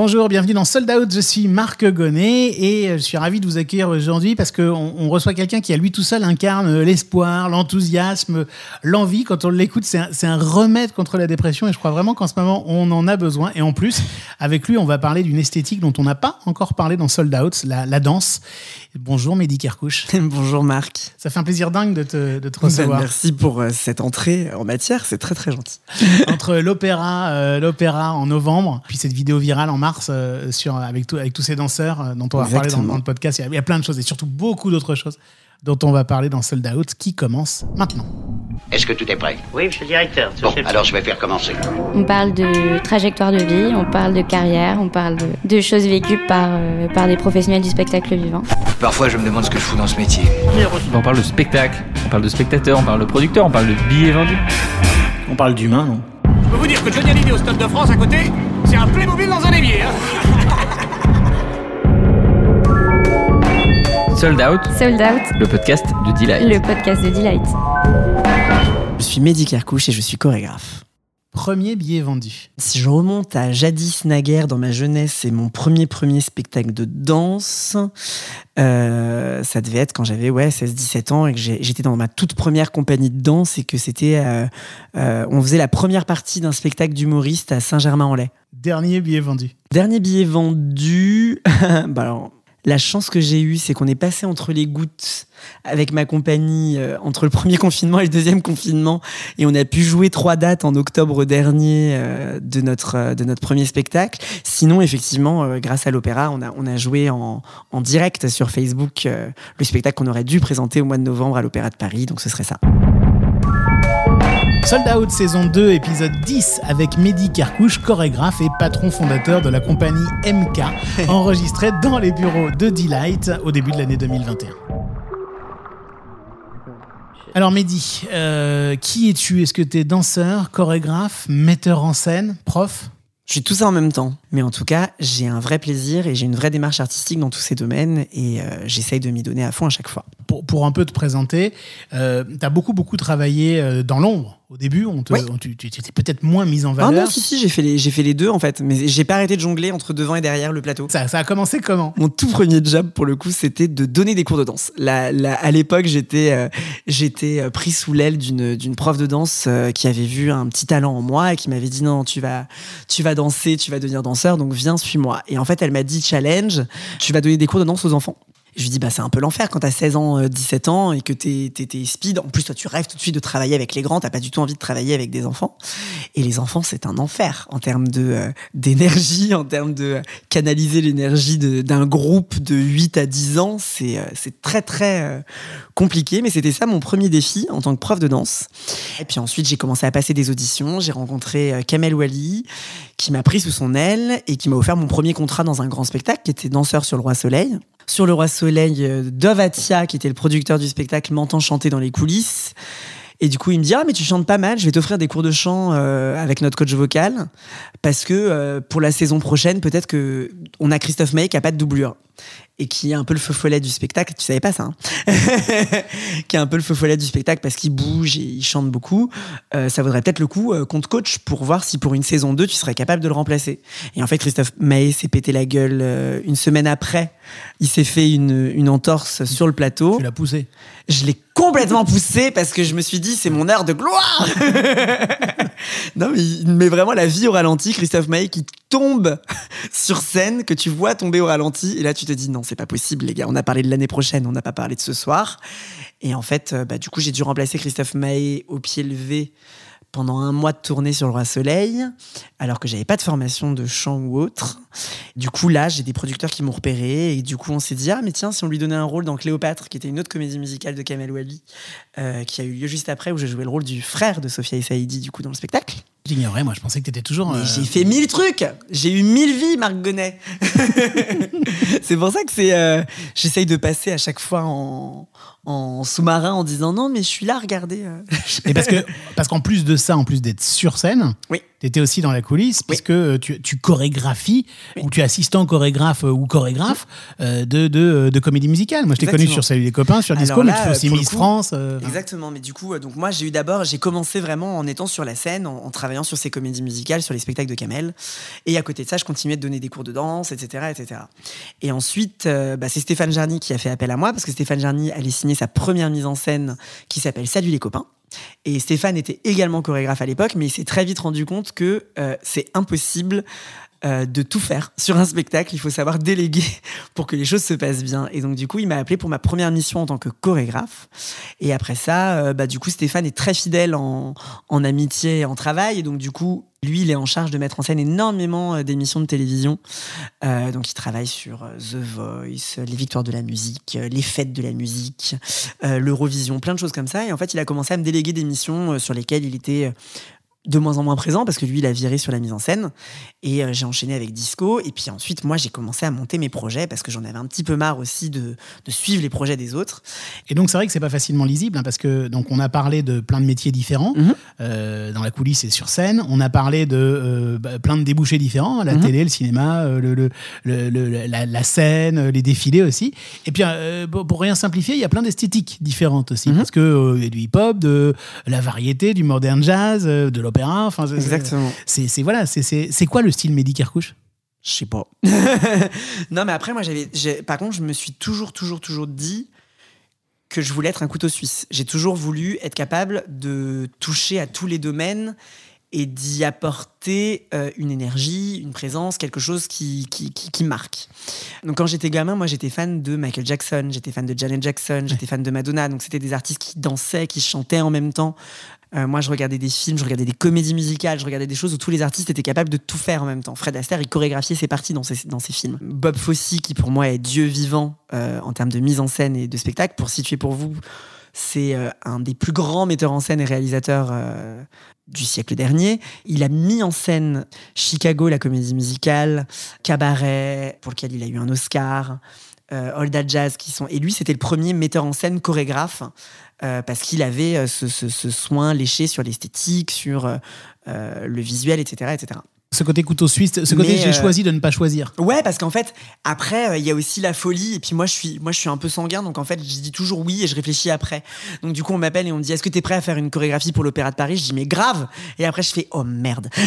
Bonjour, bienvenue dans Sold Out. Je suis Marc Gonnet et je suis ravi de vous accueillir aujourd'hui parce qu'on on reçoit quelqu'un qui, à lui tout seul, incarne l'espoir, l'enthousiasme, l'envie. Quand on l'écoute, c'est un, un, remède contre la dépression et je crois vraiment qu'en ce moment, on en a besoin. Et en plus, avec lui, on va parler d'une esthétique dont on n'a pas encore parlé dans Sold Out, la, la danse. Bonjour Mehdi Kerkouche. Bonjour Marc. Ça fait un plaisir dingue de te, de te recevoir. Ben, merci pour euh, cette entrée en matière, c'est très très gentil. Entre l'opéra, euh, l'opéra en novembre, puis cette vidéo virale en mars euh, sur, avec, tout, avec tous ces danseurs euh, dont on va parler dans, dans, le podcast, il y, a, il y a plein de choses et surtout beaucoup d'autres choses dont on va parler dans Sold Out qui commence maintenant. Est-ce que tout est prêt? Oui, monsieur le directeur. Bon, alors je vais faire commencer. On parle de trajectoire de vie, on parle de carrière, on parle de, de choses vécues par, euh, par des professionnels du spectacle vivant. Parfois, je me demande ce que je fous dans ce métier. On parle de spectacle, on parle de spectateur, on parle de producteur, on parle de billets vendus. On parle d'humain, non? Je peux vous dire que Johnny Hallyday au Stade de France à côté, c'est un Playmobil dans un évier. Hein Sold Out. Sold Out. Le podcast de Delight. Le podcast de Delight. Je suis Mehdi Kerkouche et je suis chorégraphe. Premier billet vendu. Si je remonte à jadis naguère dans ma jeunesse, c'est mon premier premier spectacle de danse. Euh, ça devait être quand j'avais ouais 16-17 ans et que j'étais dans ma toute première compagnie de danse et que c'était euh, euh, on faisait la première partie d'un spectacle d'humoriste à Saint-Germain-en-Laye. Dernier billet vendu. Dernier billet vendu. bah alors, la chance que j'ai eue, c'est qu'on est passé entre les gouttes avec ma compagnie euh, entre le premier confinement et le deuxième confinement et on a pu jouer trois dates en octobre dernier euh, de notre euh, de notre premier spectacle. Sinon, effectivement, euh, grâce à l'opéra, on a on a joué en, en direct sur Facebook euh, le spectacle qu'on aurait dû présenter au mois de novembre à l'Opéra de Paris. Donc ce serait ça. Sold Out saison 2 épisode 10 avec Mehdi Kerkouche, chorégraphe et patron fondateur de la compagnie MK, enregistré dans les bureaux de Delight au début de l'année 2021. Alors Mehdi, euh, qui es-tu? Est-ce que tu es danseur, chorégraphe, metteur en scène, prof? Je suis tout ça en même temps. Mais en tout cas, j'ai un vrai plaisir et j'ai une vraie démarche artistique dans tous ces domaines et euh, j'essaye de m'y donner à fond à chaque fois. Pour, pour un peu te présenter, euh, tu as beaucoup, beaucoup travaillé euh, dans l'ombre. Au début, on te, Oui. on- tu, tu étais peut-être moins mise en Ah valeur. non, si, si, j'ai fait, les, j'ai fait les deux en fait. Mais j'ai pas arrêté de jongler entre devant et derrière le plateau. ça, ça a commencé comment? Mon tout premier job, pour le coup, c'était de donner des cours de danse. La, la- à l'époque, j'étais euh, j'étais euh, pris sous l'aile d'une d'une prof de danse euh, qui avait vu un petit talent en moi et qui m'avait dit non, tu vas, tu vas danser, tu vas devenir danseur, donc viens, suis-moi. Et en fait, elle m'a dit challenge, tu vas donner des cours de danse aux enfants. Je lui dis, bah, c'est un peu l'enfer quand t'as 16 ans, euh, 17 ans et que t'es, t'es, speed. En plus, toi, tu rêves tout de suite de travailler avec les grands. T'as pas du tout envie de travailler avec des enfants. Et les enfants, c'est un enfer en termes de, euh, d'énergie, en termes de euh, canaliser l'énergie de- d'un groupe de 8 à 10 ans. C'est, euh, c'est très, très euh, compliqué. Mais c'était ça mon premier défi en tant que prof de danse. Et puis ensuite, j'ai commencé à passer des auditions. J'ai rencontré euh, Kamel Wally, qui m'a pris sous son aile et qui m'a offert mon premier contrat dans un grand spectacle, qui était danseur sur le Roi Soleil. Sur le Roi Soleil, euh, Dove Atia, qui était le producteur du spectacle, m'entend chanter dans les coulisses. Et du coup, il me dit Ah, mais tu chantes pas mal, je vais t'offrir des cours de chant euh, avec notre coach vocal. Parce que euh, pour la saison prochaine, peut-être que on a Christophe Maé qui a pas de doublure. Et qui est un peu le feu follet du spectacle. Tu savais pas ça, hein Qui est un peu le feu follet du spectacle parce qu'il bouge et il chante beaucoup. Euh, ça vaudrait peut-être le coup euh, qu'on te coach pour voir si pour une saison 2, tu serais capable de le remplacer. Et en fait, Christophe Maé s'est pété la gueule euh, une semaine après. Il s'est fait une, une entorse sur le plateau. Tu l'as poussé. Je l'ai complètement poussé parce que je me suis dit, c'est mon heure de gloire. non, mais il met vraiment la vie au ralenti. Christophe Maé qui tombe sur scène, que tu vois tomber au ralenti. Et là, tu te dis, non, c'est pas possible, les gars. On a parlé de l'année prochaine, on n'a pas parlé de ce soir. Et en fait, euh, bah, du coup, j'ai dû remplacer Christophe Maé au pied levé pendant un mois de tournée sur le Roi Soleil, alors que j'avais pas de formation de chant ou autre. Du coup, là, j'ai des producteurs qui m'ont repéré et du coup, on s'est dit ah mais tiens, si on lui donnait un rôle dans Cléopâtre, qui était une autre comédie musicale de Kamel Wally, euh, qui a eu lieu juste après, où j'ai joué le rôle du frère de Sophia et Saïdi, du coup, dans le spectacle. J'ignorais, moi je pensais que tu étais toujours. Euh, J'ai fait mille trucs. J'ai eu mille vies, Marc Gonnet. c'est pour ça que c'est. euh, J'essaye de passer à chaque fois en, en sous-marin en disant non, mais je suis là, regardez. euh. Et parce que parce qu'en plus de ça, en plus d'être sur scène, Oui. Tu étais aussi dans la coulisse, puisque euh, tu, tu chorégraphies, ou tu es assistant chorégraphe euh, ou chorégraphe euh, de, de, de comédie musicale. Moi, je t'ai connu sur Salut les copains, sur Disco, mais tu là, fais aussi pour le Miss coup, France. euh, Exactement, mais du coup, donc moi j'ai eu d'abord, j'ai commencé vraiment en étant sur la scène, en, en travaillant sur ces comédies musicales, sur les spectacles de Kamel, et à côté de ça, je continuais de donner des cours de danse, etc., etc. Et ensuite, euh, bah, c'est Stéphane Jarny qui a fait appel à moi parce que Stéphane Jarny allait signer sa première mise en scène qui s'appelle Salut les copains. Et Stéphane était également chorégraphe à l'époque, mais il s'est très vite rendu compte que euh, c'est impossible euh, de tout faire sur un spectacle. Il faut savoir déléguer pour que les choses se passent bien. Et donc, du coup, il m'a appelé pour ma première mission en tant que chorégraphe. Et après ça, euh, bah, du coup, Stéphane est très fidèle en, amitié et en travail. Et donc, du coup, lui, il est en charge de mettre en scène énormément euh, d'émissions de télévision. Donc, il travaille sur The Voice, les victoires de la musique, les fêtes de la musique, l'Eurovision, plein de choses comme ça. Et en fait, il a commencé à me déléguer des missions sur lesquelles il était de moins en moins présent parce que lui, il a viré sur la mise en scène. Et euh, j'ai enchaîné avec Disco. Et puis ensuite, moi, j'ai commencé à monter mes projets parce que j'en avais un petit peu marre aussi de, de suivre les projets des autres. Et donc, c'est vrai que c'est pas facilement lisible, hein, parce que donc on a parlé de plein de métiers différents Mhm. euh, dans la coulisse et sur scène. On a parlé de euh, bah, plein de débouchés différents, la Mhm. télé, le cinéma, le, le- la, la scène, les défilés aussi. Et puis, pour, rien simplifier, il y a plein d'esthétiques différentes aussi, Mhm. parce que il y a du hip-hop, de la variété, du modern jazz, de l'opéra. Enfin, c'est- Exactement. C'est voilà, c'est- quoi le style Mehdi Kerkouche Je sais pas. non, mais après, moi, j'avais. Par contre, je me suis toujours, toujours, toujours dit que je voulais être un couteau suisse. J'ai toujours voulu être capable de toucher à tous les domaines et d'y apporter euh, une énergie, une présence, quelque chose qui, qui, qui, qui marque. Donc quand j'étais gamin, moi j'étais fan de Michael Jackson, j'étais fan de Janet Jackson, j'étais fan de Madonna, donc c'était des artistes qui dansaient, qui chantaient en même temps. Euh, moi je regardais des films, je regardais des comédies musicales, je regardais des choses où tous les artistes étaient capables de tout faire en même temps. Fred Astaire, il chorégraphiait ses parties dans ses, films. Bob Fosse, qui pour moi est Dieu vivant euh, en termes de mise en scène et de spectacle, pour situer pour vous, c'est euh, un des plus grands metteurs en scène et réalisateurs du siècle dernier. Il a mis en scène Chicago, la comédie musicale, Cabaret, pour lequel il a eu un Oscar, euh, All That Jazz, qui sont. Et lui, c'était le premier metteur en scène chorégraphe. euh, parce qu'il avait euh, ce, ce- soin léché sur l'esthétique, sur euh, euh, le visuel, etc., etc. Ce côté couteau suisse, ce côté j'ai euh, choisi de ne pas choisir. Ouais, parce qu'en fait, après, euh, il y a aussi la folie. Et puis moi, je suis, moi, je suis un peu sanguin, donc en fait, je dis toujours oui et je réfléchis après. Donc du coup, on m'appelle et on me dit Est-ce que tu es prêt à faire une chorégraphie pour l'Opéra de Paris? Je dis Mais grave Et après, je fais Oh merde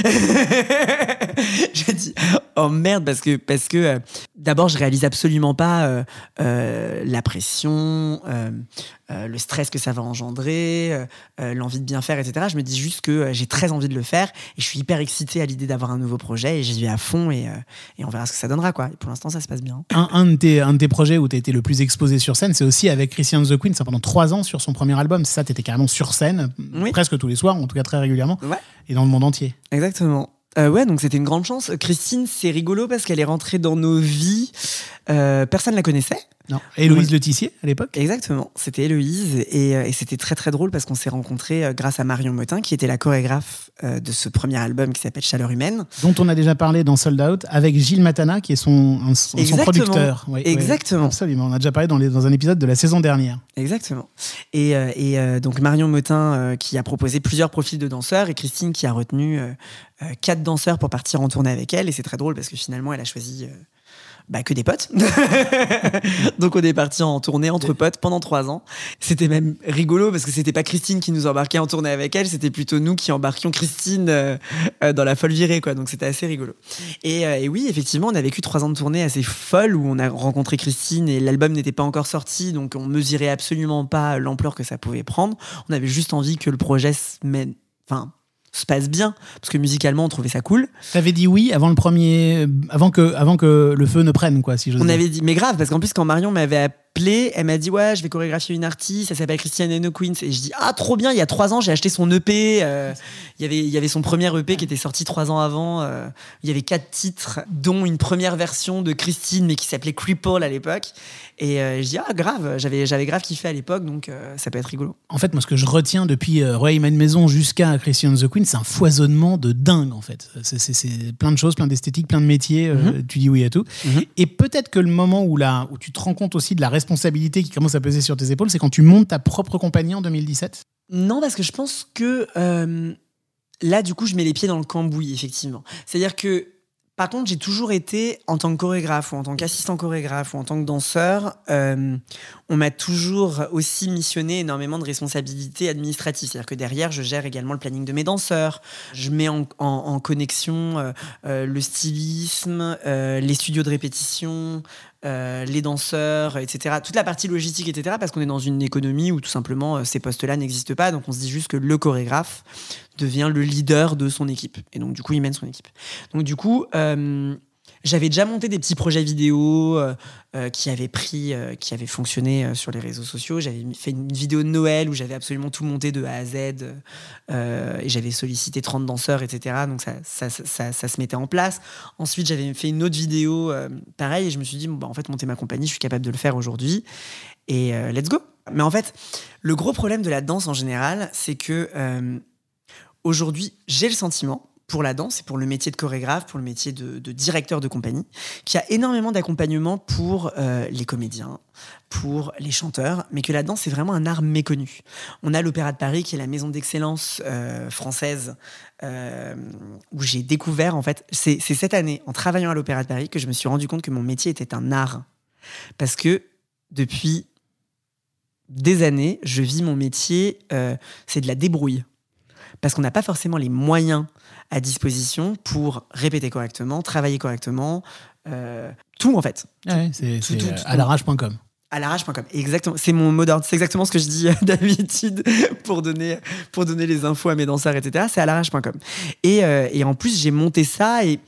Je dis Oh merde, parce que, parce que euh, d'abord, je réalise absolument pas la pression, le stress que ça va engendrer, l'envie de bien faire, etc. Je me dis juste que j'ai très envie de le faire et je suis hyper excitée à l'idée d'avoir un nouveau projet et j'y vais à fond et, euh, et on verra ce que ça donnera. Quoi. Et pour l'instant, ça se passe bien. Un, un de tes, un de tes projets où tu as été le plus exposé sur scène, c'est aussi avec Christian the Queen, ça pendant trois ans sur son premier album. C'est ça, tu étais carrément sur scène, Oui. presque tous les soirs, en tout cas très régulièrement, Ouais. et dans le monde entier. Exactement. Euh, ouais, donc c'était une grande chance. Christine, c'est rigolo parce qu'elle est rentrée dans nos vies. Euh, personne ne la connaissait. Non. Héloïse Letizier, à l'époque Exactement, c'était Héloïse et, euh, et c'était très très drôle parce qu'on s'est rencontrés euh, grâce à Marion Motin qui était la chorégraphe euh, de ce premier album qui s'appelle Chaleur humaine. dont on a déjà parlé dans Sold Out, avec Gilles Matana, qui est son, un- son, producteur. Oui, oui, Exactement. absolument. On a déjà parlé dans, les- dans un épisode de la saison dernière. Exactement. Et, et, donc Marion Motin qui a proposé plusieurs profils de danseurs et Christine qui a retenu quatre danseurs pour partir en tournée avec elle. Et c'est très drôle parce que finalement elle a choisi bah, que des potes. donc on est parti en tournée entre potes pendant trois ans. C'était même rigolo parce que c'était pas Christine qui nous embarquait en tournée avec elle, c'était plutôt nous qui embarquions Christine euh, euh, dans la folle virée. Quoi. Donc c'était assez rigolo. Et, euh, et oui, effectivement, on a vécu trois ans de tournée assez folle où on a rencontré Christine et l'album n'était pas encore sorti, donc on mesurait absolument pas l'ampleur que ça pouvait prendre. On avait juste envie que le projet se mène, enfin, se passe bien, parce que musicalement, on trouvait ça cool. T'avais dit oui avant le premier, avant que, avant que le feu ne prenne, quoi, si j'ose On dire. avait dit, mais grave, parce qu'en plus, quand Marion m'avait elle m'a dit, ouais, je vais chorégraphier une artiste, elle s'appelle Christiane Eno Queens. Et je dis, ah, trop bien, il y a trois ans, j'ai acheté son EP. euh, il, y avait, il y avait son premier EP qui était sorti trois ans avant. euh, il y avait quatre titres, dont une première version de Christine, mais qui s'appelait Cripple à l'époque. Et euh, je dis, ah, grave, j'avais, j'avais grave kiffé à l'époque, donc ça peut être rigolo. En fait, moi, ce que je retiens depuis euh, Roy Man Maison jusqu'à Christian the Queen, c'est un foisonnement de dingue, en fait. C'est- plein de choses, plein d'esthétiques, plein de métiers. euh, tu dis oui à tout. Mhm. Et peut-être que le moment où, là, où tu te rends compte aussi de la responsabilité qui commence à peser sur tes épaules, c'est quand tu montes ta propre compagnie en 2017. Non, parce que je pense que euh, là, du coup, je mets les pieds dans le cambouis, effectivement. C'est-à-dire que, par contre, j'ai toujours été, en tant que chorégraphe ou en tant qu'assistant chorégraphe ou en tant que danseur, euh, on m'a toujours aussi missionné énormément de responsabilités administratives. C'est-à-dire que derrière, je gère également le planning de mes danseurs. Je mets en, connexion euh, le stylisme, les studios de répétition, euh, les danseurs, etc. Toute la partie logistique, etc. Parce qu'on est dans une économie où tout simplement euh, ces postes-là n'existent pas. Donc on se dit juste que le chorégraphe devient le leader de son équipe. Et donc du coup, il mène son équipe. Donc du coup, euh, j'avais déjà monté des petits projets vidéo euh, euh, qui avaient pris, euh, qui avaient fonctionné sur les réseaux sociaux. J'avais fait une vidéo de Noël où j'avais absolument tout monté de A à Z et j'avais sollicité 30 danseurs, etc. Donc ça, ça, ça, ça- se mettait en place. Ensuite, j'avais fait une autre vidéo pareil et je me suis dit, bah, en fait, monter ma compagnie, je suis capable de le faire aujourd'hui et let's go. Mais en fait, le gros problème de la danse en général, c'est que aujourd'hui, j'ai le sentiment, pour la danse et pour le métier de chorégraphe, pour le métier de, directeur de compagnie, qu'il y a énormément d'accompagnement pour euh, les comédiens, pour les chanteurs, mais que la danse est vraiment un art méconnu. On a l'Opéra de Paris, qui est la maison d'excellence euh, française, euh, où j'ai découvert, en fait, c'est cette année, en travaillant à l'Opéra de Paris, que je me suis rendu compte que mon métier était un art. Parce que depuis des années, je vis mon métier, c'est de la débrouille. Parce qu'on n'a pas forcément les moyens à disposition pour répéter correctement, travailler correctement, euh, tout en fait. Ouais, c'est euh, à l'arrache.com. À l'arrache.com. Exactement. C'est mon mot d'ordre. C'est exactement ce que je dis euh, d'habitude pour donner, pour donner les infos à mes danseurs, etc. C'est à l'arrache.com. Et, euh, et en plus, j'ai monté ça et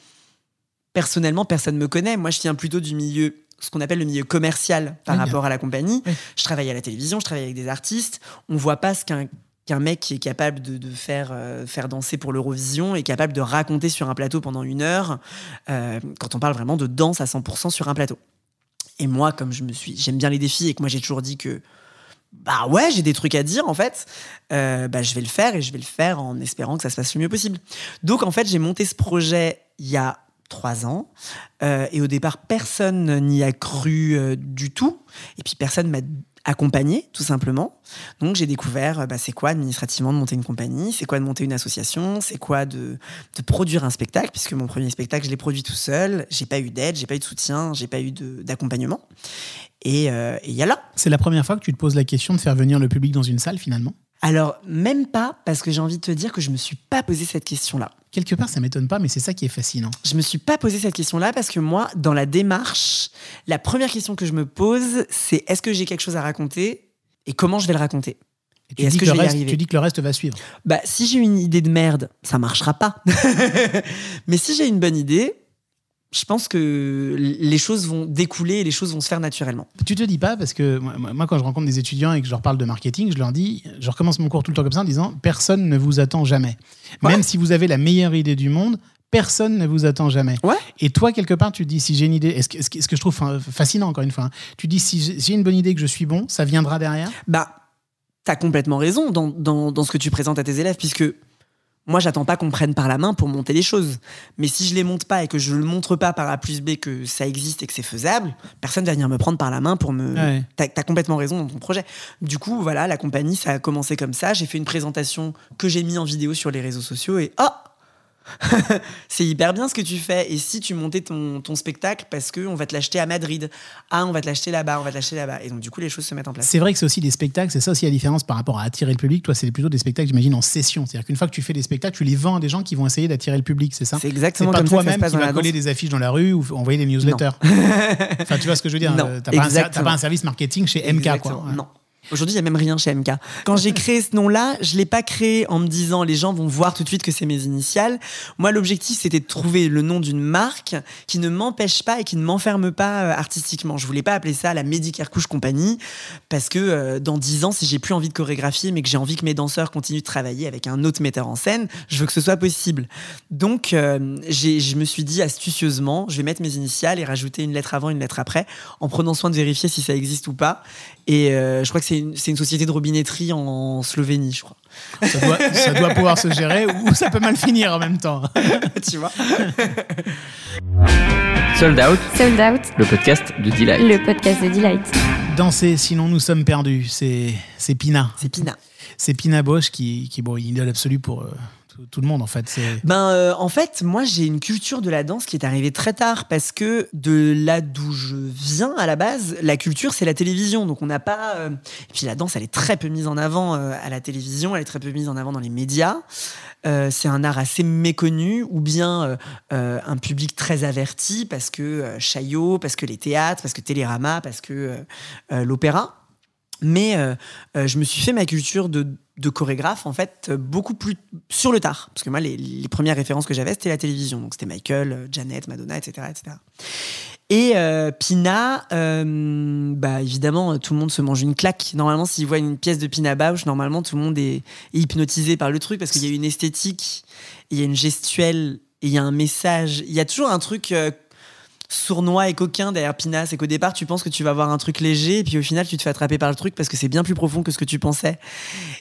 personnellement, personne ne me connaît. Moi, je viens plutôt du milieu, ce qu'on appelle le milieu commercial par Oui, bien. rapport à la compagnie. Oui. Je travaille à la télévision, je travaille avec des artistes. On voit pas ce qu'un qu'un mec qui est capable de, faire, euh, faire danser pour l'Eurovision est capable de raconter sur un plateau pendant une heure euh, quand on parle vraiment de danse à 100% sur un plateau. Et moi, comme je me suis, j'aime bien les défis et que moi j'ai toujours dit que bah ouais, j'ai des trucs à dire en fait, euh, bah je vais le faire et je vais le faire en espérant que ça se passe le mieux possible. Donc en fait, j'ai monté ce projet il y a trois ans et au départ personne n'y a cru du tout et puis personne m'a accompagné tout simplement. Donc j'ai découvert bah, c'est quoi administrativement de monter une compagnie, c'est quoi de monter une association, c'est quoi de, de produire un spectacle puisque mon premier spectacle je l'ai produit tout seul, j'ai pas eu d'aide, j'ai pas eu de soutien, j'ai pas eu de- d'accompagnement et euh, et il y a là C'est la première fois que tu te poses la question de faire venir le public dans une salle finalement? Alors, même pas, parce que j'ai envie de te dire que je me suis pas posé cette question-là. Quelque part, ça m'étonne pas, mais c'est ça qui est fascinant. Je me suis pas posé cette question-là parce que moi, dans la démarche, la première question que je me pose, c'est est-ce que j'ai quelque chose à raconter et comment je vais le raconter Et tu, Et dis que que je le vais y reste, arriver tu dis que le reste va suivre. Bah, si j'ai une idée de merde, ça marchera pas. Mais si j'ai une bonne idée, je pense que les choses vont découler et les choses vont se faire naturellement. Tu te dis pas, parce que moi, quand je rencontre des étudiants et que je leur parle de marketing, je leur dis, je recommence mon cours tout le temps comme ça en disant personne ne vous attend jamais. Ouais. Même si vous avez la meilleure idée du monde, personne ne vous attend jamais. Ouais. Et toi, quelque part, tu te dis si j'ai une idée, est-ce que, ce que je trouve fascinant encore une fois, hein, tu dis si j'ai j'ai une bonne idée que je suis bon, ça viendra derrière? Bah, t'as complètement raison dans, dans, dans ce que tu présentes à tes élèves, puisque moi, j'attends pas qu'on me prenne par la main pour monter les choses. Mais si je les monte pas et que je le montre pas par A plus B que ça existe et que c'est faisable, personne va venir me prendre par la main pour me. Ouais. T'as as complètement raison dans ton projet. Du coup, voilà, la compagnie, ça a commencé comme ça. J'ai fait une présentation que j'ai mis en vidéo sur les réseaux sociaux et oh c'est hyper bien ce que tu fais. Et si tu montais ton, ton spectacle parce que on va te l'acheter à Madrid, ah, on va te l'acheter là-bas, on va te l'acheter là-bas. Et donc, du coup, les choses se mettent en place. C'est vrai que c'est aussi des spectacles, c'est ça aussi la différence par rapport à attirer le public. Toi, c'est plutôt des spectacles, j'imagine, en session. C'est-à-dire qu'une fois que tu fais des spectacles, tu les vends à des gens qui vont essayer d'attirer le public, c'est ça C'est exactement pas toi-même qui va coller des affiches dans la rue ou envoyer des newsletters. enfin, tu vois ce que je veux dire Non, euh, T'as pas, pas un service marketing chez MK, Exactement. quoi. Ouais. Non. Aujourd'hui, il n'y a même rien chez MK. Quand j'ai créé ce nom-là, je ne l'ai pas créé en me disant les gens vont voir tout de suite que c'est mes initiales. Moi, l'objectif, c'était de trouver le nom d'une marque qui ne m'empêche pas et qui ne m'enferme pas euh, artistiquement. Je voulais pas appeler ça la Medicare Couche Compagnie parce que euh, dans dix ans, si j'ai plus envie de chorégraphier, mais que j'ai envie que mes danseurs continuent de travailler avec un autre metteur en scène, je veux que ce soit possible. Donc, euh, je me suis dit astucieusement, je vais mettre mes initiales et rajouter une lettre avant, une lettre après, en prenant soin de vérifier si ça existe ou pas. Et euh, je crois que c'est une, société de robinetterie en Slovénie, je crois. Ça, doit, ça doit pouvoir se gérer ou ça peut mal finir en même temps. tu vois Sold Out, Sold Out, le podcast de Delight. le podcast de Delight. Danser, sinon nous sommes perdus. C'est c'est Pina. C'est Pina. C'est Pina Bosch qui, qui bon, une idole absolue pour euh, tout, le monde en fait. Ben, euh, en fait, moi, j'ai une culture de la danse qui est arrivée très tard parce que de là d'où je viens à la base, la culture, c'est la télévision. Donc, on n'a pas. euh, Et puis, la danse, elle est très peu mise en avant euh, à la télévision, elle est très peu mise en avant dans les médias. C'est un art assez méconnu ou bien un public très averti parce que Chaillot, parce que les théâtres, parce que Télérama, parce que l'opéra. Mais je me suis fait ma culture de, de chorégraphe, en fait, beaucoup plus sur le tard. Parce que moi, les, premières références que j'avais, c'était la télévision. Donc, c'était Michael, euh, Janet, Madonna, etc. etc. Et euh, Pina, euh, bah, évidemment, tout le monde se mange une claque. Normalement, s'il voit une pièce de Pina Bausch, normalement, tout le monde est, hypnotisé par le truc parce qu'il y a une esthétique, il y a une gestuelle, il y a un message. Il y a toujours un truc sournois et coquin derrière Pina. C'est qu'au départ, tu penses que tu vas voir un truc léger, et puis au final, tu te fais attraper par le truc parce que c'est bien plus profond que ce que tu pensais.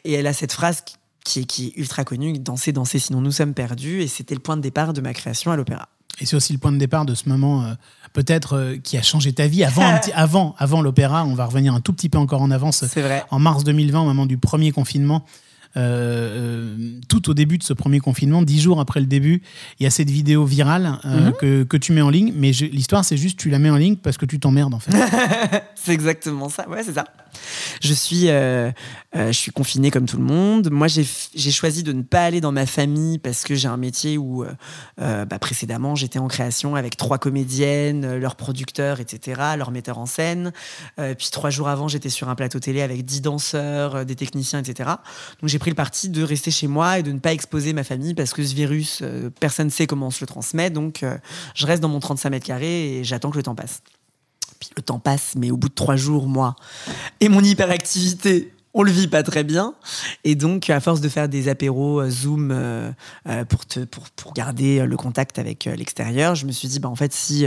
Et elle a cette phrase qui est, qui est ultra connue danser, danser, sinon nous sommes perdus. Et c'était le point de départ de ma création à l'opéra. Et c'est aussi le point de départ de ce moment, euh, peut-être, euh, qui a changé ta vie avant, un petit- avant, avant l'opéra. On va revenir un tout petit peu encore en avance. C'est vrai. En mars 2020, au moment du premier confinement, euh, tout au début de ce premier confinement, dix jours après le début, il y a cette vidéo virale euh, Mhm. que, que tu mets en ligne. Mais l'histoire, c'est juste tu la mets en ligne parce que tu t'emmerdes en fait. c'est exactement ça. Ouais, c'est ça. Je suis, euh, euh, je suis confinée comme tout le monde. Moi, j'ai choisi de ne pas aller dans ma famille parce que j'ai un métier où, euh, bah, précédemment, j'étais en création avec trois comédiennes, leurs producteurs, etc., leurs metteurs en scène. Puis trois jours avant, j'étais sur un plateau télé avec dix danseurs, des techniciens, etc. Donc, j'ai pris le parti de rester chez moi et de ne pas exposer ma famille parce que ce virus, personne ne sait comment on se le transmet. Donc, je reste dans mon 35 mètres carrés et j'attends que le temps passe. Puis le temps passe, mais au bout de trois jours, moi et mon hyperactivité, on le vit pas très bien. Et donc, à force de faire des apéros euh, Zoom euh, euh, pour, te, pour, pour garder le contact avec l'extérieur, je me suis dit, bah, en fait, si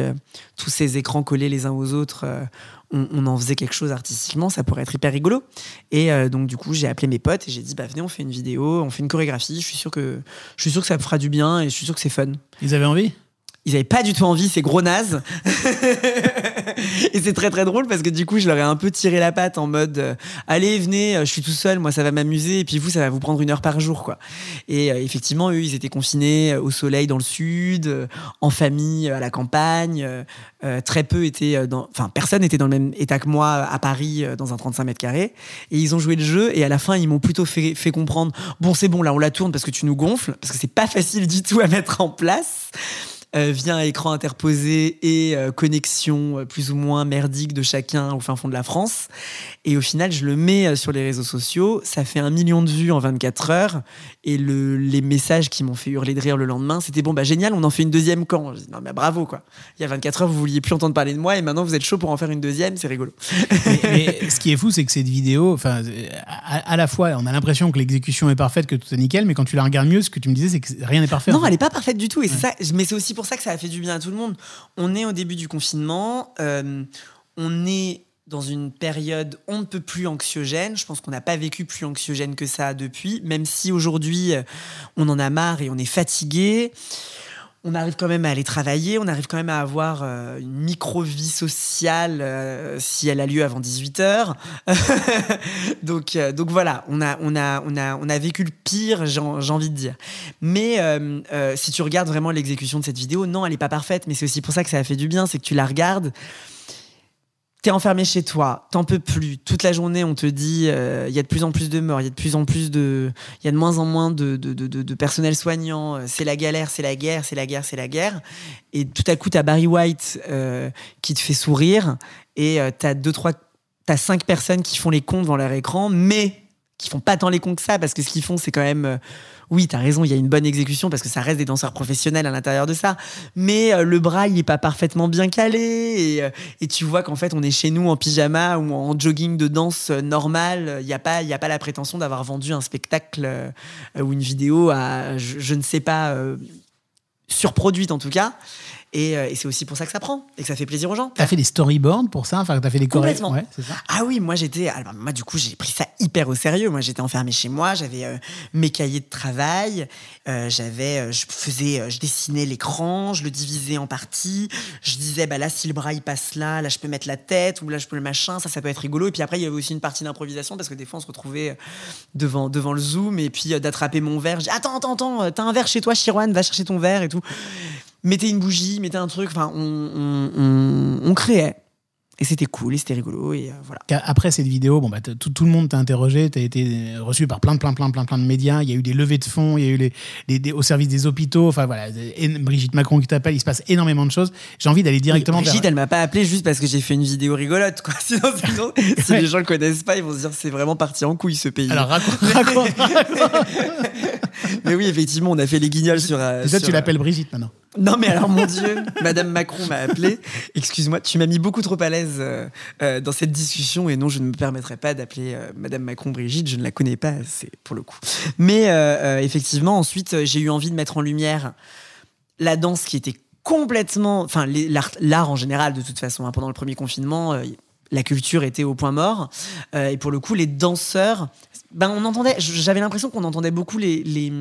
tous ces écrans collés les uns aux autres, on, en faisait quelque chose artistiquement, ça pourrait être hyper rigolo. Et donc, du coup, j'ai appelé mes potes et j'ai dit, bah, venez, on fait une vidéo, on fait une chorégraphie. Je suis sûr que, je suis sûr que ça fera du bien et je suis sûr que c'est fun. Ils avaient envie? Ils avaient pas du tout envie, ces gros nazes. et c'est très très drôle parce que du coup, je leur ai un peu tiré la patte en mode euh, allez, venez, euh, je suis tout seul, moi ça va m'amuser, et puis vous, ça va vous prendre une heure par jour, quoi. Et euh, effectivement, eux, ils étaient confinés au soleil dans le sud, euh, en famille, à la campagne. très peu étaient dans. Enfin, personne n'était dans le même état que moi à Paris, dans un 35 mètres carrés. Et ils ont joué le jeu, et à la fin, ils m'ont plutôt fait, fait comprendre bon, c'est bon, là, on la tourne parce que tu nous gonfles, parce que c'est pas facile du tout à mettre en place euh, via écran interposé et euh, connexion euh, plus ou moins merdique de chacun au fin fond de la France. Et au final, je le mets euh, sur les réseaux sociaux. Ça fait un million de vues en 24 heures. Et le, les messages qui m'ont fait hurler de rire le lendemain, c'était bon, bah génial, on en fait une deuxième quand? Je dis, non, mais bravo, quoi. Il y a 24 heures, vous vouliez plus entendre parler de moi et maintenant vous êtes chaud pour en faire une deuxième, c'est rigolo. mais, mais ce qui est fou, c'est que cette vidéo, enfin, à, à la fois, on a l'impression que l'exécution est parfaite, que tout est nickel, mais quand tu la regardes mieux, ce que tu me disais, c'est que rien n'est parfait. Non, elle n'est pas parfaite du tout. Et c'est ça, mais c'est aussi pour ça que ça a fait du bien à tout le monde. On est au début du confinement. euh, on est dans une période on ne peut plus anxiogène. Je pense qu'on n'a pas vécu plus anxiogène que ça depuis, même si aujourd'hui euh, on en a marre et on est fatigué. On arrive quand même à aller travailler, on arrive quand même à avoir euh, une micro-vie sociale euh, si elle a lieu avant 18h. donc, euh, donc voilà, on a, vécu le pire, j'ai envie de dire. Mais si tu regardes vraiment l'exécution de cette vidéo, non, elle n'est pas parfaite, mais c'est aussi pour ça que ça a fait du bien, c'est que tu la regardes. T'es enfermé chez toi, t'en peux plus. Toute la journée, on te dit, euh, il y a de plus en plus de morts, il y a de plus en plus de, il y a de moins en moins de, de, de, de- personnel soignant. euh, C'est la galère, c'est la guerre, c'est la guerre, c'est la guerre. Et tout à coup, t'as Barry White euh, qui te fait sourire, et euh, t'as deux, trois, t'as cinq personnes qui font les cons devant leur écran, mais qui font pas tant les cons que ça, parce que ce qu'ils font, c'est quand même. euh, oui, t'as raison, il y a une bonne exécution parce que ça reste des danseurs professionnels à l'intérieur de ça. Mais euh, le bras, il est pas parfaitement bien calé. Et, euh, et tu vois qu'en fait, on est chez nous en pyjama ou en jogging de danse normal. Il n'y a, pas- a pas la prétention d'avoir vendu un spectacle ou une vidéo à, je, ne sais pas, surproduite en tout cas. Et, euh, et c'est aussi pour ça que ça prend et que ça fait plaisir aux gens. T'as fait des storyboards pour ça Enfin, t'as fait des Complètement. Ouais, c'est ça. Ah oui, moi j'étais. alors, moi du coup j'ai pris ça hyper au sérieux. Moi j'étais enfermée chez moi, j'avais euh, mes cahiers de travail, euh, j'avais, je faisais, je dessinais l'écran, je le divisais en parties. Je disais bah là si le bras il passe là, là je peux mettre la tête ou là je peux le machin, ça ça peut être rigolo. Et puis après il y avait aussi une partie d'improvisation parce que des fois on se retrouvait devant devant le zoom et puis d'attraper mon verre. Attends attends attends, t'as un verre chez toi, Chirouane, va chercher ton verre et tout. Mettez une bougie, mettez un truc. Enfin on, on, on- on créait. Et c'était cool, et c'était rigolo, et euh, voilà. Après cette vidéo, bon, bah, t'as- tout, tout le monde t'a interrogé, tu as été reçu par plein, plein, plein, plein, plein de médias. Il y a eu des levées de fonds, il y a eu les, au service des hôpitaux. Enfin voilà, et Brigitte Macron qui t'appelle, il se passe énormément de choses. J'ai envie d'aller directement Brigitte, vers. elle m'a pas appelé juste parce que j'ai fait une vidéo rigolote, quoi. Sinon, sinon, si les gens le connaissent pas, ils vont se dire c'est vraiment parti en couille ce pays. Alors raconte, raconte, raconte. mais oui, effectivement, on a fait les guignols sur. euh, Et toi, sur, tu l'appelles Brigitte maintenant. Non, mais alors, mon Dieu, Madame Macron m'a appelé. Excuse-moi, tu m'as mis beaucoup trop à l'aise euh, euh, dans cette discussion et non, je ne me permettrai pas d'appeler euh, Madame Macron Brigitte, je ne la connais pas, c'est pour le coup. Mais effectivement, ensuite, j'ai eu envie de mettre en lumière la danse qui était complètement. Enfin, l'art en général, de toute façon. hein. pendant le premier confinement, la culture était au point mort. Et pour le coup, les danseurs. Ben, on entendait, j'avais l'impression qu'on entendait beaucoup les, les,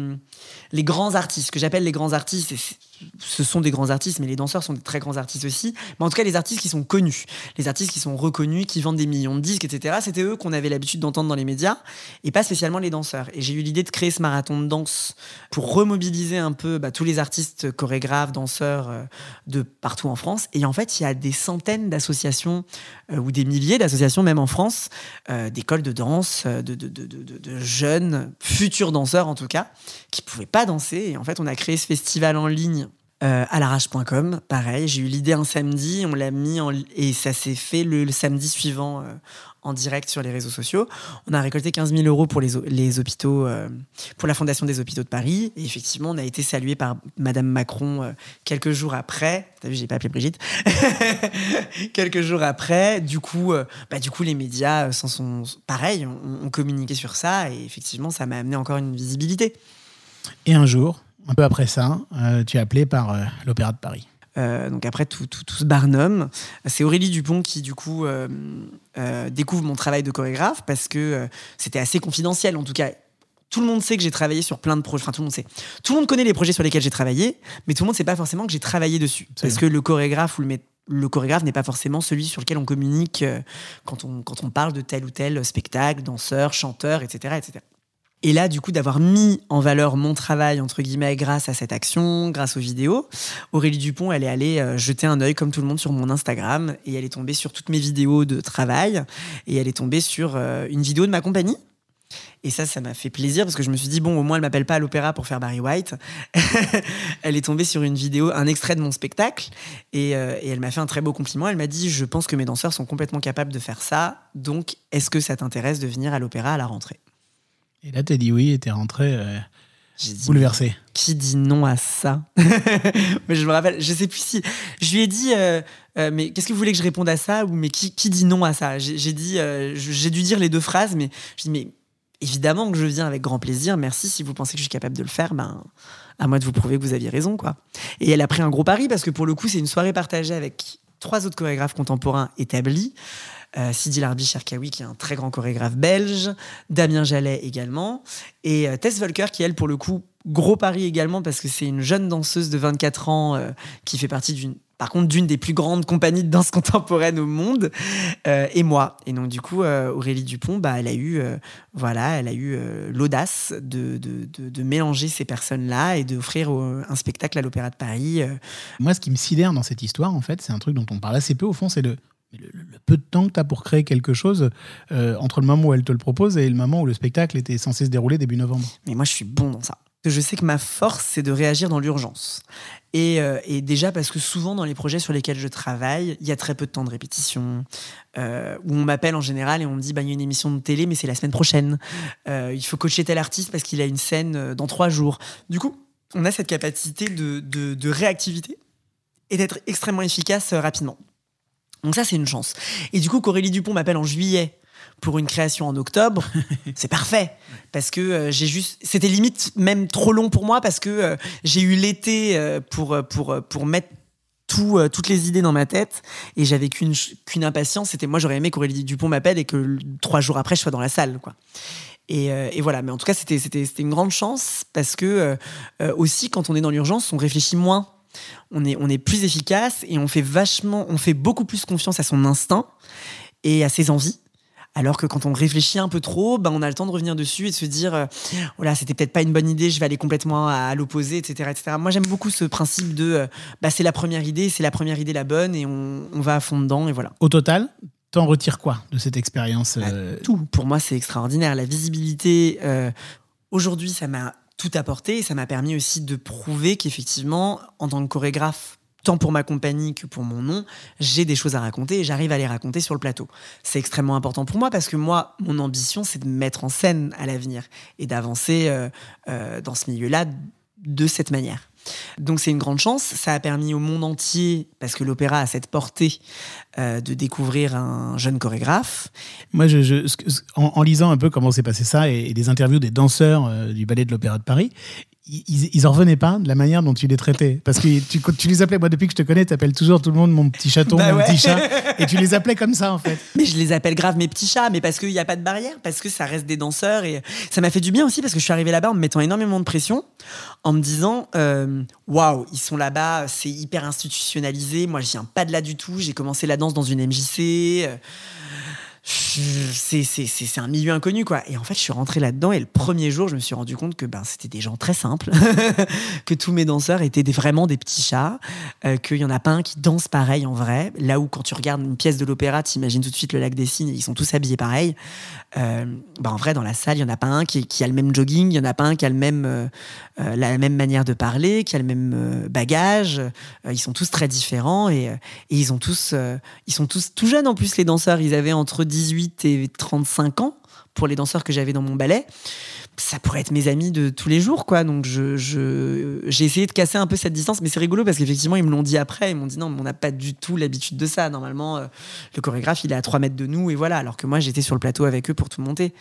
les grands artistes, que j'appelle les grands artistes. et ce sont des grands artistes, mais les danseurs sont des très grands artistes aussi. Mais en tout cas, les artistes qui sont connus, les artistes qui sont reconnus, qui vendent des millions de disques, etc. C'était eux qu'on avait l'habitude d'entendre dans les médias, et pas spécialement les danseurs. Et j'ai eu l'idée de créer ce marathon de danse pour remobiliser un peu bah, tous les artistes chorégraphes, danseurs euh, de partout en France. Et en fait, il y a des centaines d'associations euh, ou des milliers d'associations, même en France, euh, d'écoles de danse, de, de, de- de- jeunes, futurs danseurs en tout cas, qui pouvaient pas danser. Et en fait, on a créé ce festival en ligne. Euh, à l'arrache.com, pareil, j'ai eu l'idée un samedi, on l'a mis et ça s'est fait le, le samedi suivant euh, en direct sur les réseaux sociaux. On a récolté 15 000 euros pour les, hôpitaux, euh, pour la Fondation des hôpitaux de Paris. Et effectivement, on a été salué par Madame Macron euh, quelques jours après. T'as vu, j'ai pas appelé Brigitte. quelques jours après, du coup, euh, bah, du coup, les médias s'en sont pareil, ont, ont communiqué sur ça. Et effectivement, ça m'a amené encore une visibilité. Et un jour, un peu après ça, tu es appelé par l'Opéra de Paris. Euh, donc après tout, tout, tout ce barnum, c'est Aurélie Dupont qui du coup euh, euh, découvre mon travail de chorégraphe parce que c'était assez confidentiel. En tout cas, tout le monde sait que j'ai travaillé sur plein de projets. Enfin, tout le monde sait. Tout le monde connaît les projets sur lesquels j'ai travaillé, mais tout le monde sait pas forcément que j'ai travaillé dessus. Parce que le chorégraphe ou le le chorégraphe n'est pas forcément celui sur lequel on communique quand, on, quand on parle de tel ou tel spectacle, danseur, chanteur, etc. etc. Et là, du coup, d'avoir mis en valeur mon travail, entre guillemets, grâce à cette action, grâce aux vidéos, Aurélie Dupont, elle est allée euh, jeter un œil, comme tout le monde, sur mon Instagram, et elle est tombée sur toutes mes vidéos de travail, et elle est tombée sur euh, une vidéo de ma compagnie. Et ça, ça m'a fait plaisir parce que je me suis dit, bon, au moins, elle m'appelle pas à l'opéra pour faire Barry White. elle est tombée sur une vidéo, un extrait de mon spectacle, euh, et elle m'a fait un très beau compliment. Elle m'a dit, je pense que mes danseurs sont complètement capables de faire ça, donc est-ce que ça t'intéresse de venir à l'opéra à la rentrée? Et là, tu as dit oui et tu es rentré euh, bouleversé. qui dit non à ça Mais je me rappelle, je sais plus si. Je lui ai dit, euh, euh, mais qu'est-ce que vous voulez que je réponde à ça Ou mais qui, qui dit non à ça? J'ai dit, euh, j'ai dû dire les deux phrases, mais je dis, mais évidemment que je viens avec grand plaisir. Merci si vous pensez que je suis capable de le faire. Ben, à moi de vous prouver que vous aviez raison, quoi. Et elle a pris un gros pari parce que pour le coup, c'est une soirée partagée avec trois autres chorégraphes contemporains établis. Euh, Sidi Larbi Cherkaoui, qui est un très grand chorégraphe belge, Damien Jallet également, et euh, Tess Volker, qui elle, pour le coup, gros pari également, parce que c'est une jeune danseuse de 24 ans euh, qui fait partie d'une, par contre, d'une des plus grandes compagnies de danse contemporaine au monde, euh, et moi. Et donc, du coup, Aurélie Dupont, bah, elle a eu, voilà, elle a eu l'audace de, de, de- mélanger ces personnes-là et d'offrir un spectacle à l'Opéra de Paris. Moi, ce qui me sidère dans cette histoire, en fait, c'est un truc dont on parle assez peu, au fond, c'est le, le- peu de temps que tu as pour créer quelque chose euh, entre le moment où elle te le propose et le moment où le spectacle était censé se dérouler début novembre. Mais moi, je suis bon dans ça. Je sais que ma force, c'est de réagir dans l'urgence. Et, euh, et déjà parce que souvent dans les projets sur lesquels je travaille, il y a très peu de temps de répétition, euh, où on m'appelle en général et on me dit, bah, il y a une émission de télé, mais c'est la semaine prochaine. Il faut coacher tel artiste parce qu'il a une scène dans trois jours. Du coup, on a cette capacité de, de- réactivité et d'être extrêmement efficace rapidement. Donc ça, c'est une chance. Et du coup, qu'Aurélie Dupont m'appelle en juillet pour une création en octobre, c'est parfait. Parce que euh, j'ai juste. C'était limite même trop long pour moi parce que euh, j'ai eu l'été euh, pour, pour, pour mettre tout, toutes les idées dans ma tête et j'avais qu'une impatience. C'était moi, j'aurais aimé qu'Aurélie Dupont m'appelle et que trois jours après, je sois dans la salle, quoi. Et, et voilà, mais en tout cas, c'était une grande chance parce que aussi quand on est dans l'urgence, on réfléchit moins. On est, on est plus efficace et on fait vachement, on fait beaucoup plus confiance à son instinct et à ses envies. Alors que quand on réfléchit un peu trop, ben on a le temps de revenir dessus et de se dire, euh, voilà, c'était peut-être pas une bonne idée, je vais aller complètement à, l'opposé, etc., etc. Moi, j'aime beaucoup ce principe de, euh, bah, c'est la première idée, c'est la première idée la bonne et on, on va à fond dedans et voilà. Au total, t'en retires quoi de cette expérience euh, Tout, pour moi, c'est extraordinaire. La visibilité, euh, aujourd'hui, ça m'a tout apporté et ça m'a permis aussi de prouver qu'effectivement, en tant que chorégraphe, tant pour ma compagnie que pour mon nom, j'ai des choses à raconter et j'arrive à les raconter sur le plateau. C'est extrêmement important pour moi parce que moi, mon ambition, c'est de me mettre en scène à l'avenir et d'avancer euh, euh, dans ce milieu-là de cette manière. Donc c'est une grande chance. Ça a permis au monde entier, parce que l'opéra a cette portée, euh, de découvrir un jeune chorégraphe. Moi, en, lisant un peu comment s'est passé ça et, et des interviews des danseurs euh, du ballet de l'Opéra de Paris, ils, ils- ils en revenaient pas de la manière dont tu les traitais. Parce que tu, les appelais, moi depuis que je te connais, tu appelles toujours tout le monde mon petit chaton, Bah mon ouais. petit chat. Et tu les appelais comme ça, en fait. Mais je les appelle grave mes petits chats, mais parce qu'il n'y a pas de barrière, parce que ça reste des danseurs. Et ça m'a fait du bien aussi parce que je suis arrivée là-bas en me mettant énormément de pression, en me disant euh, waouh, ils sont là-bas, c'est hyper institutionnalisé. Moi, je viens pas de là du tout. J'ai commencé la danse dans une MJC. euh, c'est un milieu inconnu quoi. Et en fait je suis rentrée là-dedans et le premier jour je me suis rendu compte que ben c'était des gens très simples que tous mes danseurs étaient vraiment des petits chats euh, qu'il y en a pas un qui danse pareil en vrai. Là où quand tu regardes une pièce de l'opéra t'imagines tout de suite le lac des cygnes et ils sont tous habillés pareil. Euh, ben en vrai dans la salle il y en a pas un qui, a le même jogging il y en a pas un qui a le même euh, la même manière de parler qui a le même bagage. Ils sont tous très différents et, et ils ont tous ils sont tous tout jeunes en plus les danseurs. Ils avaient entre 18 et 35 ans pour les danseurs que j'avais dans mon ballet ça pourrait être mes amis de tous les jours quoi. Donc je j'ai essayé de casser un peu cette distance mais c'est rigolo parce qu'effectivement ils me l'ont dit après. Ils m'ont dit non mais on n'a pas du tout l'habitude de ça. Normalement euh, le chorégraphe il est à 3 mètres de nous et voilà. Alors que moi j'étais sur le plateau avec eux pour tout monter.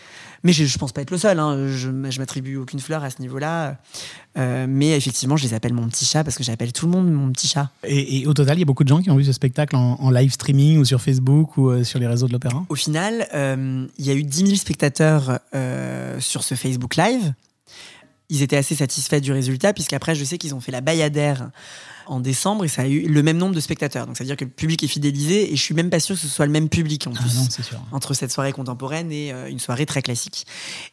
Mais je, je pense pas être le seul hein. je, je m'attribue aucune fleur à ce niveau là mais effectivement je les appelle mon petit chat parce que j'appelle tout le monde mon petit chat Et, et au total, il y a beaucoup de gens qui ont vu ce spectacle en, en live streaming ou sur Facebook ou euh, sur les réseaux de l'Opéra. Au final, euh, il y a eu 10 000 spectateurs euh, sur ce Facebook Live. Ils étaient assez satisfaits du résultat, puisqu'après, je sais qu'ils ont fait la Bayadère en décembre et ça a eu le même nombre de spectateurs. Donc, ça veut dire que le public est fidélisé et je suis même pas sûr que ce soit le même public en Ah plus. non, sûr. entre cette soirée contemporaine et euh, une soirée très classique.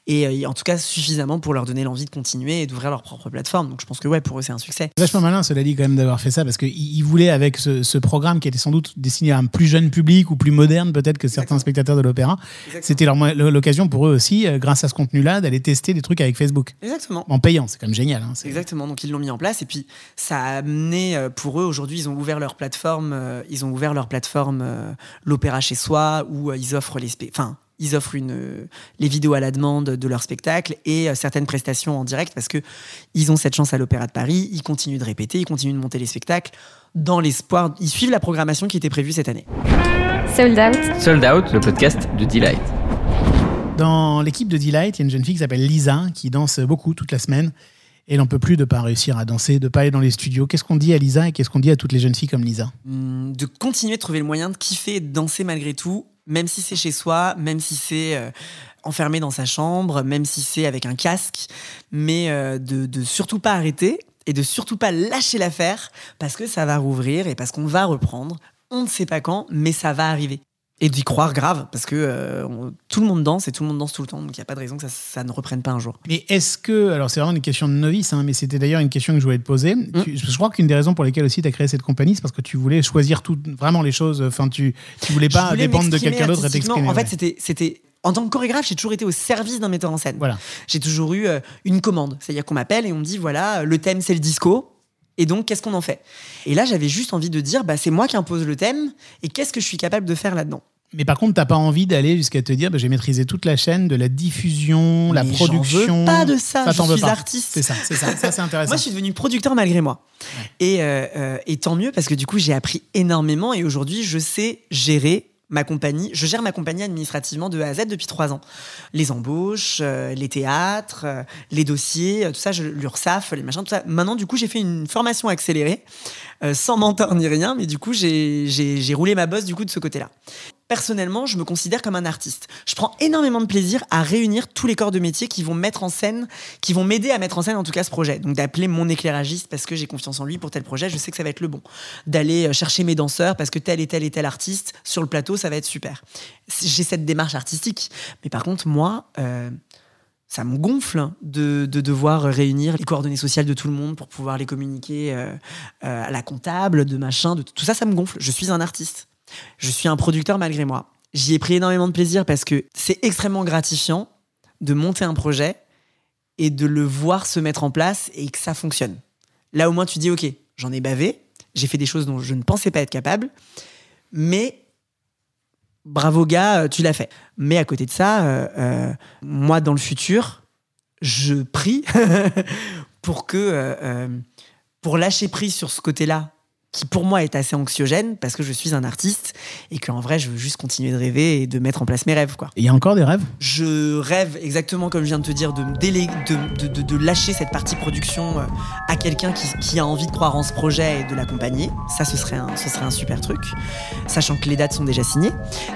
Et euh, en tout cas, suffisamment pour leur donner l'envie de continuer et d'ouvrir leur propre plateforme. Donc, je pense que ouais, pour eux, c'est un succès. Vachement malin, cela dit, quand même, d'avoir fait ça, parce qu'il il voulait, avec ce, ce programme qui était sans doute destiné à un plus jeune public ou plus moderne, peut-être que certains spectateurs de l'opéra, c'était l'occasion pour eux aussi, euh, grâce à ce contenu-là, d'aller tester des trucs avec Facebook. Exactement. En payant, c'est quand même génial. hein, Exactement, donc ils l'ont mis en place et puis ça a amené euh, pour eux aujourd'hui ils ont ouvert leur plateforme, euh, ils ont ouvert leur plateforme euh, l'opéra chez soi où euh, ils offrent les enfin ils offrent une, les vidéos à la demande de leur spectacle et certaines prestations en direct parce que ils ont cette chance à l'Opéra de Paris, ils continuent de répéter, ils continuent de monter les spectacles dans l'espoir, ils suivent la programmation qui était prévue cette année. Sold Out. Sold Out, le podcast de Delight. Dans l'équipe de Delight, il y a une jeune fille qui s'appelle Lisa, qui danse beaucoup toute la semaine. Et n'en peut plus de pas réussir à danser, de pas aller dans les studios. Qu'est-ce qu'on dit à Lisa et qu'est-ce qu'on dit à toutes les jeunes filles comme Lisa? Hum, de continuer de trouver le moyen de kiffer et de danser malgré tout, même si c'est chez soi, même si c'est euh, enfermé dans sa chambre, même si c'est avec un casque, mais euh, de, de surtout pas arrêter et de surtout pas lâcher l'affaire parce que ça va rouvrir et parce qu'on va reprendre. On ne sait pas quand, mais ça va arriver. Et d'y croire grave, parce que euh, on- tout le monde danse et tout le monde danse tout le temps, donc il n'y a pas de raison que ça, ça ne reprenne pas un jour. Mais est-ce que, alors c'est vraiment une question de novice, hein, mais c'était d'ailleurs une question que je voulais te poser. Tu- je crois qu'une des raisons pour lesquelles aussi tu as créé cette compagnie, c'est parce que tu voulais choisir tout, vraiment les choses. Enfin, tu, tu voulais pas voulais dépendre de quelqu'un d'autre et t'exprimer. En fait, c'était, c'était, en tant que chorégraphe, j'ai toujours été au service d'un metteur en scène. Voilà. J'ai toujours eu euh, une commande. C'est-à-dire qu'on m'appelle et on me dit voilà, le thème c'est le disco. Et donc, qu'est-ce qu'on en fait? Et là, j'avais juste envie de dire bah, c'est moi qui impose le thème et qu'est-ce que je suis capable de faire là-dedans? Mais par contre, t'as pas envie d'aller jusqu'à te dire, bah, j'ai maîtrisé toute la chaîne de la diffusion, la Mais production. veux pas de ça, je t'en veux suis pas. artiste. C'est ça, c'est ça, ça c'est intéressant. Moi, je suis devenu producteur malgré moi. Et, euh, euh, et tant mieux parce que du coup, j'ai appris énormément et aujourd'hui, je sais gérer ma compagnie. Je gère ma compagnie administrativement de A à Z depuis trois ans. Les embauches, euh, les théâtres, euh, les dossiers, euh, tout ça, l'URSSAF, les machins, tout ça. Maintenant, du coup, j'ai fait une formation accélérée, euh, sans mentor ni rien, mais du coup, j'ai roulé ma bosse du coup de ce côté-là. Personnellement, je me considère comme un artiste. Je prends énormément de plaisir à réunir tous les corps de métier qui vont mettre en scène, qui vont m'aider à mettre en scène en tout cas ce projet. Donc d'appeler mon éclairagiste parce que j'ai confiance en lui pour tel projet, je sais que ça va être le bon. D'aller euh, chercher mes danseurs parce que tel et tel et tel artiste sur le plateau, ça va être super. J'ai cette démarche artistique. Mais par contre, moi, euh, ça me gonfle de, de devoir réunir les coordonnées sociales de tout le monde pour pouvoir les communiquer euh, à la comptable, de machin, de tout ça, ça me gonfle. Je suis un artiste. Je suis un producteur malgré moi. J'y ai pris énormément de plaisir parce que c'est extrêmement gratifiant de monter un projet et de le voir se mettre en place et que ça fonctionne. Là, au moins, tu dis, OK, j'en ai bavé, j'ai fait des choses dont je ne pensais pas être capable, mais bravo gars, euh, tu l'as fait. Mais à côté de ça, euh, euh, moi, dans le futur, je prie pour que, pour lâcher prise sur ce côté-là, qui pour moi est assez anxiogène, parce que je suis un artiste et qu'en vrai, je veux juste continuer de rêver et de mettre en place mes rêves, quoi. Il y a encore des rêves? Je rêve exactement comme je viens de te dire de me déléguer, de, de, de- de lâcher cette partie production euh, à quelqu'un qui, qui a envie de croire en ce projet et de l'accompagner. Ça, ce serait, un, ce serait un super truc. Sachant que les dates sont déjà signées.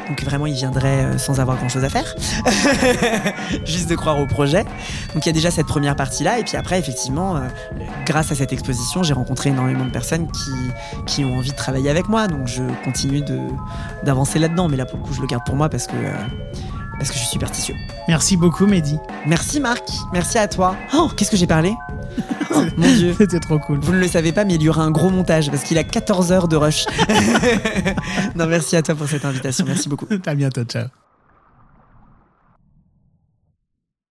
Donc vraiment, il viendrait euh, sans avoir grand chose à faire. Juste de croire au projet. Donc il y a déjà cette première partie-là. Et puis après, effectivement, euh, grâce à cette exposition, j'ai rencontré énormément de personnes qui, qui ont envie de travailler avec moi. Donc je continue de, d'avancer là-dedans. Mais là, pour le coup, je le garde pour moi parce que, euh, parce que je suis superstitieux. Merci beaucoup, Mehdi. Merci Marc, merci à toi. Oh, qu'est-ce que j'ai parlé Oh, Mon Dieu. C'était trop cool. Vous ne le savez pas, mais il y aura un gros montage parce qu'il a 14 heures de rush. non, merci à toi pour cette invitation. Merci beaucoup. À bientôt, ciao.